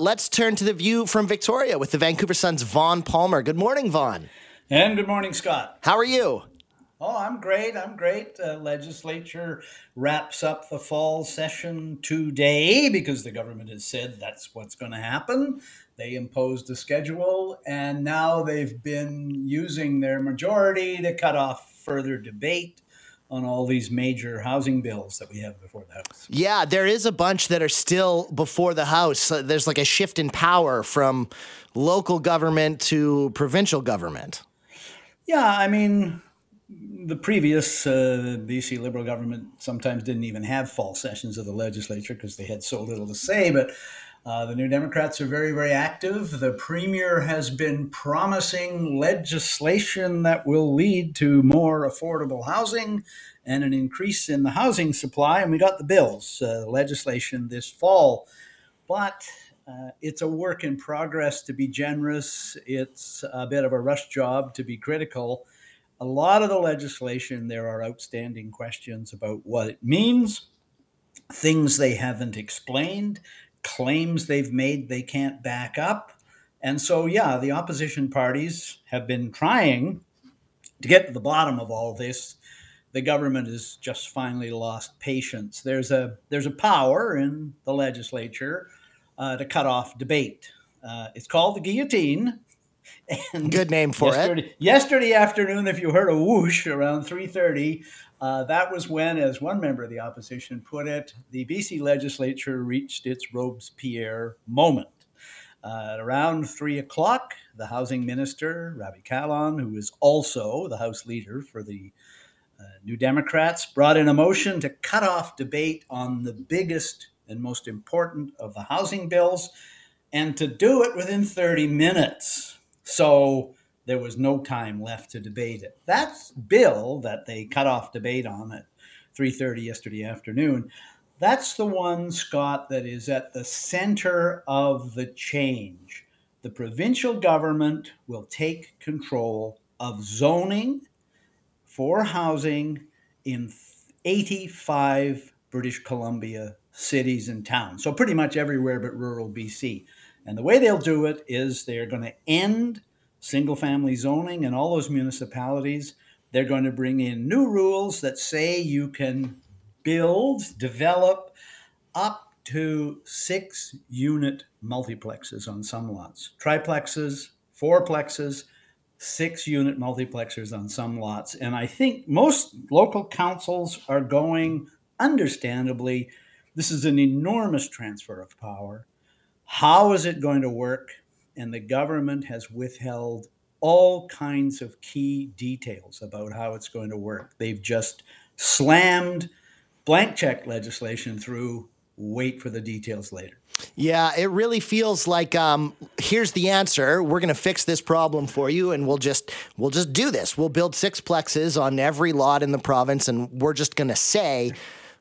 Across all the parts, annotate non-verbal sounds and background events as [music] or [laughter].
let's turn to the view from Victoria with the Vancouver Sun's Vaughn Palmer. Good morning, Vaughn. And good morning, Scott. How are you? Oh, I'm great. I'm great. Uh, legislature wraps up the fall session today because the government has said that's what's going to happen. They imposed a schedule, and now they've been using their majority to cut off further debate on all these major housing bills that we have before the House. Yeah, there is a bunch that are still before the House. Uh, There's like a shift in power from local government to provincial government. Yeah, I mean, the previous uh, BC Liberal government sometimes didn't even have fall sessions of the legislature because they had so little to say. But uh, the New Democrats are very, very active. The Premier has been promising legislation that will lead to more affordable housing and an increase in the housing supply. And we got the bills, uh, legislation this fall. But uh, it's a work in progress to be generous. It's a bit of a rush job to be critical. A lot of the legislation, there are outstanding questions about what it means, things they haven't explained, claims they've made they can't back up. And so, yeah, the opposition parties have been trying to get to the bottom of all this. The government has just finally lost patience. There's a there's a power in the legislature uh, to cut off debate. Uh, it's called the guillotine. [laughs] And Good name for yesterday, it. Yesterday afternoon, if you heard a whoosh around 3:30, uh, that was when, as one member of the opposition put it, the BC legislature reached its Robespierre moment. Uh, at around three o'clock, the housing minister, Ravi Kahlon, who is also the House leader for the uh, New Democrats, brought in a motion to cut off debate on the biggest and most important of the housing bills, and to do it within 30 minutes. So there was no time left to debate it. That bill that they cut off debate on at 3:30 yesterday afternoon, that's the one, Scott, that is at the center of the change. The provincial government will take control of zoning for housing in 85 British Columbia cities and towns. So pretty much everywhere but rural BC. And the way they'll do it is they're going to end single family zoning in all those municipalities. They're going to bring in new rules that say you can build, develop up to six unit multiplexes on some lots, triplexes, fourplexes, six unit multiplexers on some lots. And I think most local councils are going, understandably, this is an enormous transfer of power. How is it going to work? And the government has withheld all kinds of key details about how it's going to work. They've just slammed blank check legislation through. Wait for the details later. Yeah, it really feels like um, here's the answer. We're going to fix this problem for you, and we'll just we'll just do this. We'll build six plexes on every lot in the province, and we're just going to say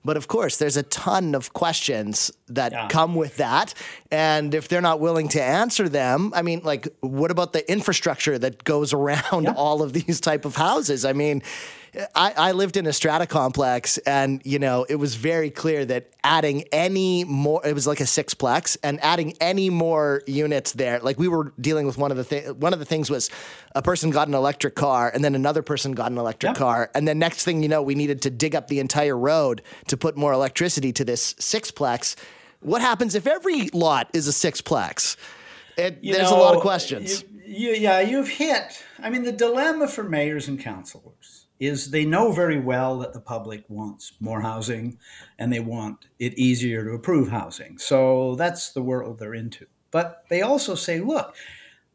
but of course, there's a ton of questions that yeah. come with that. And if they're not willing to answer them, I mean, like, what about the infrastructure that goes [laughs] around yeah. all of these type of houses? I mean, I, I, lived in a strata complex, and you know it was very clear that adding any more, it was like a sixplex, and adding any more units there, like we were dealing with one of the things. One of the things was a person got an electric car, and then another person got an electric car, and then next thing you know, we needed to dig up the entire road to put more electricity to this sixplex. What happens if every lot is a sixplex? It, there's know, a lot of questions. You, you, yeah, you've hit. I mean, the dilemma for mayors and councilors is they know very well that the public wants more housing and they want it easier to approve housing. So that's the world they're into. But they also say, look,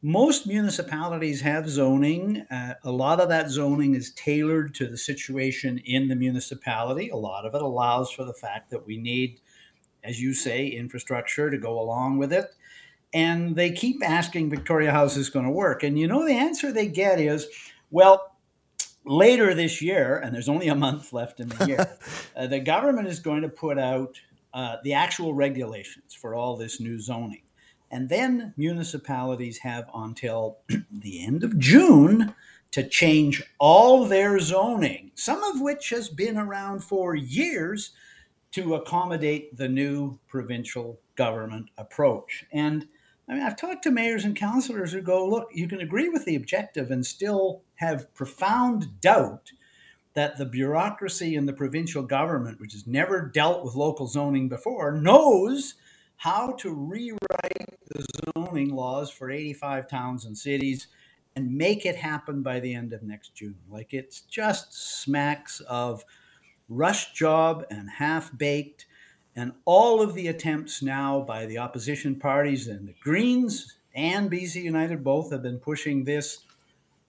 most municipalities have zoning. Uh, a lot of that zoning is tailored to the situation in the municipality. A lot of it allows for the fact that we need, as you say, infrastructure to go along with it. And they keep asking Victoria how is this going to work? And you know, the answer they get is, well, later this year, and there's only a month left in the year, [laughs] uh, the government is going to put out uh, the actual regulations for all this new zoning. And then municipalities have until [clears throat] the end of June to change all their zoning, some of which has been around for years, to accommodate the new provincial government approach. And I mean, I've talked to mayors and councillors who go, look, you can agree with the objective and still have profound doubt that the bureaucracy in the provincial government, which has never dealt with local zoning before, knows how to rewrite the zoning laws for 85 towns and cities and make it happen by the end of next June. Like it's just smacks of rush job and half baked. And all of the attempts now by the opposition parties and the Greens and BC United both have been pushing this.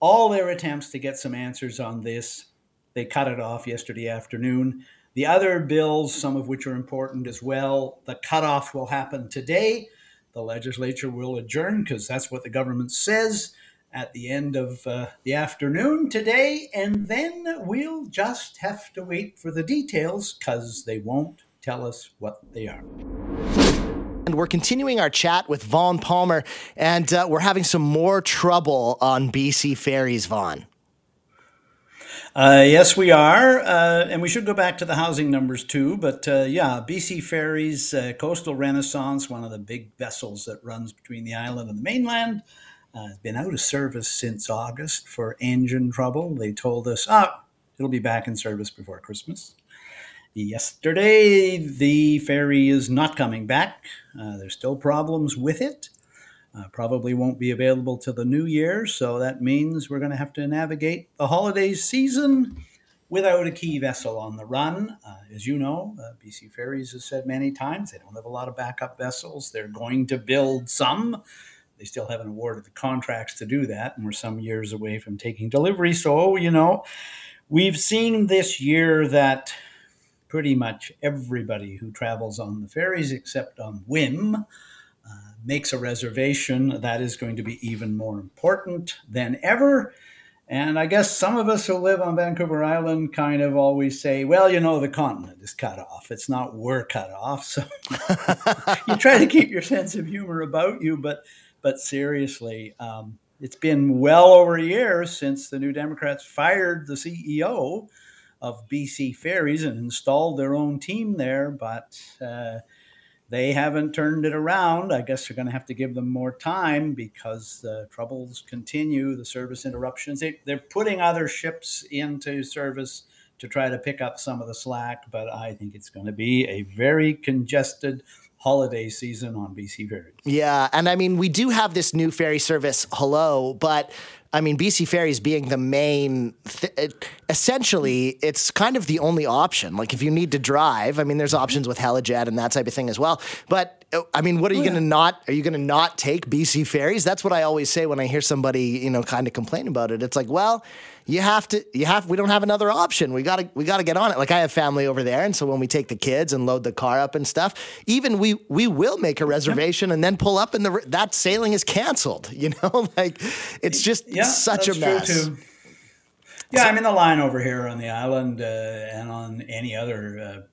All their attempts to get some answers on this, they cut it off yesterday afternoon. The other bills, some of which are important as well, the cutoff will happen today. The legislature will adjourn because that's what the government says at the end of uh, the afternoon today, and then we'll just have to wait for the details because they won't tell us what they are. And we're continuing our chat with Vaughn Palmer, and uh, we're having some more trouble on BC Ferries, Vaughn. Uh, yes, we are. Uh, and we should go back to the housing numbers too. But uh, yeah, BC Ferries, uh, Coastal Renaissance, one of the big vessels that runs between the island and the mainland, uh, has been out of service since August for engine trouble. They told us, ah, it'll be back in service before Christmas. Yesterday, the ferry is not coming back. Uh, there's still problems with it. Uh, probably won't be available till the new year, so that means we're going to have to navigate the holiday season without a key vessel on the run. Uh, as you know, uh, BC Ferries has said many times they don't have a lot of backup vessels. They're going to build some. They still haven't awarded the contracts to do that, and we're some years away from taking delivery. So, you know, we've seen this year that pretty much everybody who travels on the ferries, except on whim, uh, makes a reservation. That is going to be even more important than ever. And I guess some of us who live on Vancouver Island kind of always say, well, you know, the continent is cut off. It's not we're cut off. So [laughs] you try to keep your sense of humor about you, but but seriously, um, it's been well over a year since the New Democrats fired the CEO of BC Ferries and installed their own team there, but uh, they haven't turned it around. I guess they're going to have to give them more time because the troubles continue, the service interruptions. They, they're putting other ships into service to try to pick up some of the slack, but I think it's going to be a very congested holiday season on BC Ferries. Yeah, and I mean we do have this new ferry service, hello, but I mean BC Ferries being the main, th- essentially, it's kind of the only option. Like if you need to drive, I mean, there's options with Helijet and that type of thing as well. But I mean, what are you oh, going to not? Are you going to not take BC ferries? That's what I always say when I hear somebody, you know, kind of complain about it. It's like, well, you have to, you have. We don't have another option. We gotta, we gotta get on it. Like I have family over there, and so when we take the kids and load the car up and stuff, even we we will make a reservation yep. and then pull up, and the that sailing is canceled. [laughs] You know, like it's just yeah, such a mess. Yeah, so, I mean the line over here on the island uh, and on any other. Uh,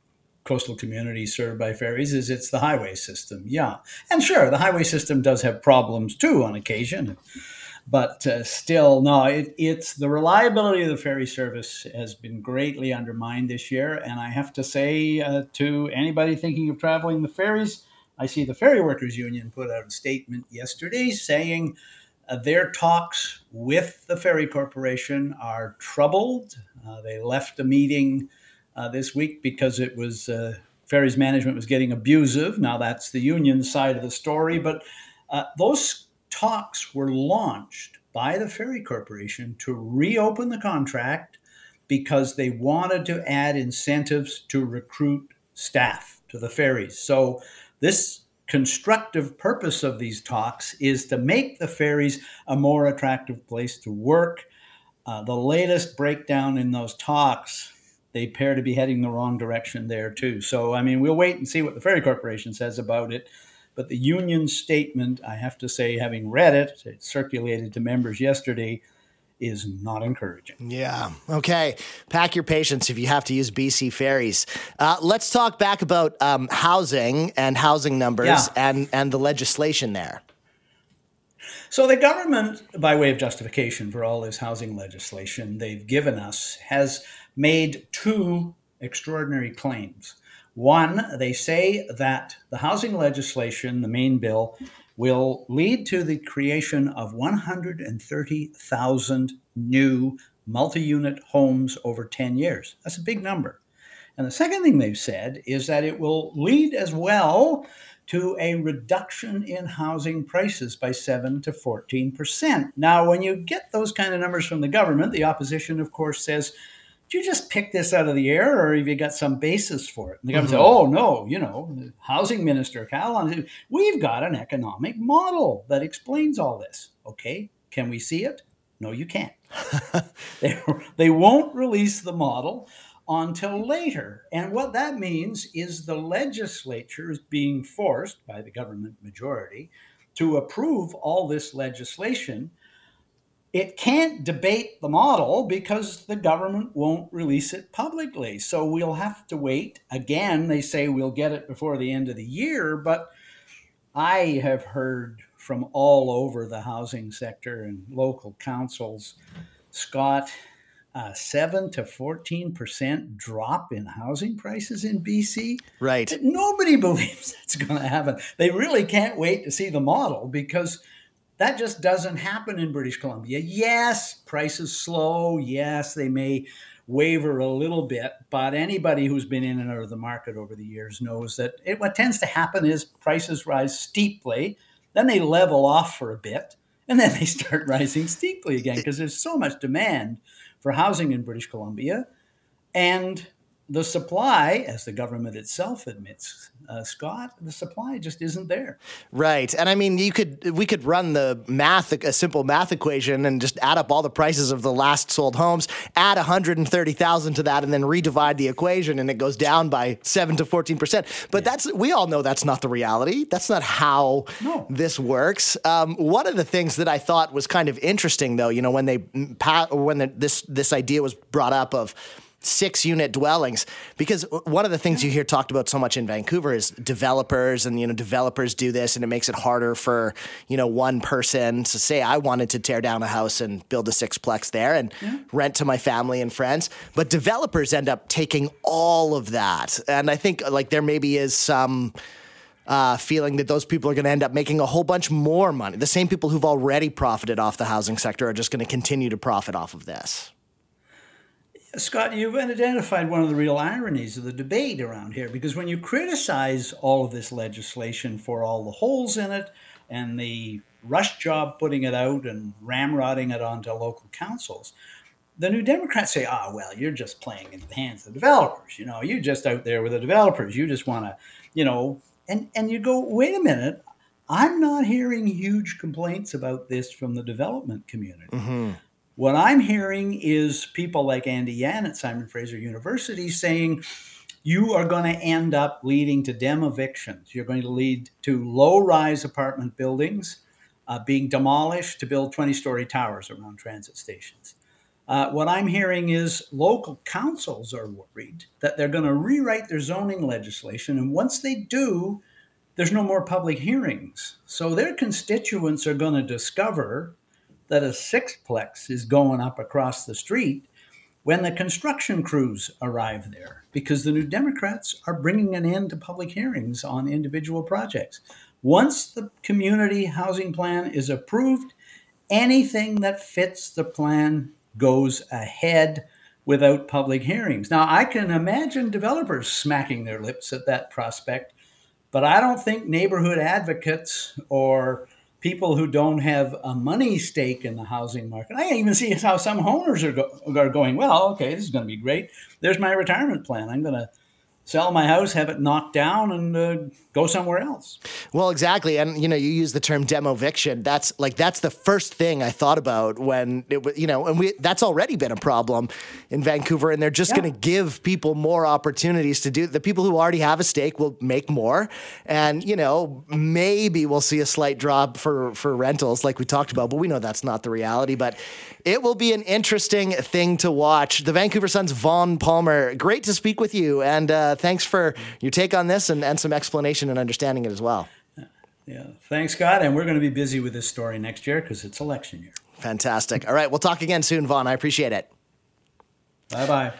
coastal community served by ferries is it's the highway system. Yeah. And sure, the highway system does have problems too on occasion. But uh, still, no, it, it's the reliability of the ferry service has been greatly undermined this year. And I have to say uh, to anybody thinking of traveling the ferries, I see the Ferry Workers Union put out a statement yesterday saying uh, their talks with the Ferry Corporation are troubled. Uh, they left a meeting uh, this week because it was uh, ferries management was getting abusive. Now that's the union side of the story, but uh, those talks were launched by the ferry corporation to reopen the contract because they wanted to add incentives to recruit staff to the ferries. So this constructive purpose of these talks is to make the ferries a more attractive place to work. Uh, the latest breakdown in those talks they appear to be heading the wrong direction there too. So, I mean, we'll wait and see what the Ferry Corporation says about it. But the union statement, I have to say, having read it, it circulated to members yesterday, is not encouraging. Yeah. Okay. Pack your patience if you have to use BC ferries. Uh, let's talk back about um, housing and housing numbers yeah. and, and the legislation there. So, the government, by way of justification for all this housing legislation they've given us, has made two extraordinary claims. One, they say that the housing legislation, the main bill, will lead to the creation of 130,000 new multi unit homes over 10 years. That's a big number. And the second thing they've said is that it will lead as well to a reduction in housing prices by 7 to 14%. Now, when you get those kind of numbers from the government, the opposition, of course, says, you just pick this out of the air or have you got some basis for it? And the government mm-hmm. said, oh, no, you know, the housing minister, Kahlon, we've got an economic model that explains all this. Okay, can we see it? No, you can't. [laughs] they, they won't release the model until later. And what that means is the legislature is being forced by the government majority to approve all this legislation. It can't debate the model because the government won't release it publicly. So we'll have to wait. Again, they say we'll get it before the end of the year, but I have heard from all over the housing sector and local councils, Scott, a 7 to 14% drop in housing prices in BC. Right. Nobody [laughs] believes that's going to happen. They really can't wait to see the model because that just doesn't happen in British Columbia. Yes, prices slow. Yes, they may waver a little bit, but anybody who's been in and out of the market over the years knows that it, what tends to happen is prices rise steeply, then they level off for a bit, and then [laughs] they start rising steeply again because there's so much demand for housing in British Columbia. And the supply, as the government itself admits, uh, Scott, the supply just isn't there. Right, and I mean, you could we could run the math, a simple math equation, and just add up all the prices of the last sold homes, add one hundred and thirty thousand to that, and then redivide the equation, and it goes down by seven to fourteen percent. But yeah. that's we all know that's not the reality. That's not how no. this works. Um, one of the things that I thought was kind of interesting, though, you know, when they when the, this this idea was brought up of six unit dwellings because one of the things you hear talked about so much in Vancouver is developers and you know developers do this and it makes it harder for you know one person to say I wanted to tear down a house and build a sixplex there and yeah. rent to my family and friends but developers end up taking all of that and I think like there maybe is some uh, feeling that those people are going to end up making a whole bunch more money. The same people who've already profited off the housing sector are just going to continue to profit off of this. Scott, you've identified one of the real ironies of the debate around here because when you criticize all of this legislation for all the holes in it and the rush job putting it out and ramrodding it onto local councils, the New Democrats say, ah, oh, well, you're just playing into the hands of the developers. You know, you're just out there with the developers. You just want to, you know, and, and you go, wait a minute, I'm not hearing huge complaints about this from the development community. Mm-hmm. What I'm hearing is people like Andy Yan at Simon Fraser University saying you are going to end up leading to demovictions. You're going to lead to low rise apartment buildings uh, being demolished to build 20 story towers around transit stations. Uh, what I'm hearing is local councils are worried that they're going to rewrite their zoning legislation. And once they do, there's no more public hearings. So their constituents are going to discover that a sixplex is going up across the street when the construction crews arrive there because the New Democrats are bringing an end to public hearings on individual projects. Once the community housing plan is approved, anything that fits the plan goes ahead without public hearings. Now, I can imagine developers smacking their lips at that prospect, but I don't think neighborhood advocates or people who don't have a money stake in the housing market. I even see how some owners are, go- are going, well, okay, this is going to be great. There's my retirement plan. I'm going to sell my house, have it knocked down, and uh, go somewhere else. Well, exactly, and you know, you use the term demoviction. That's like that's the first thing I thought about when it was, you know, and we that's already been a problem in Vancouver, and they're just yeah. going to give people more opportunities to do. The people who already have a stake will make more, and you know, maybe we'll see a slight drop for for rentals, like we talked about, but we know that's not the reality. But it will be an interesting thing to watch. The Vancouver Sun's Vaughn Palmer, great to speak with you. And uh, Uh, thanks for your take on this and, and some explanation and understanding it as well. Yeah. Thanks, Scott. And we're going to be busy with this story next year because it's election year. Fantastic. All right. We'll talk again soon, Vaughn. I appreciate it. Bye bye.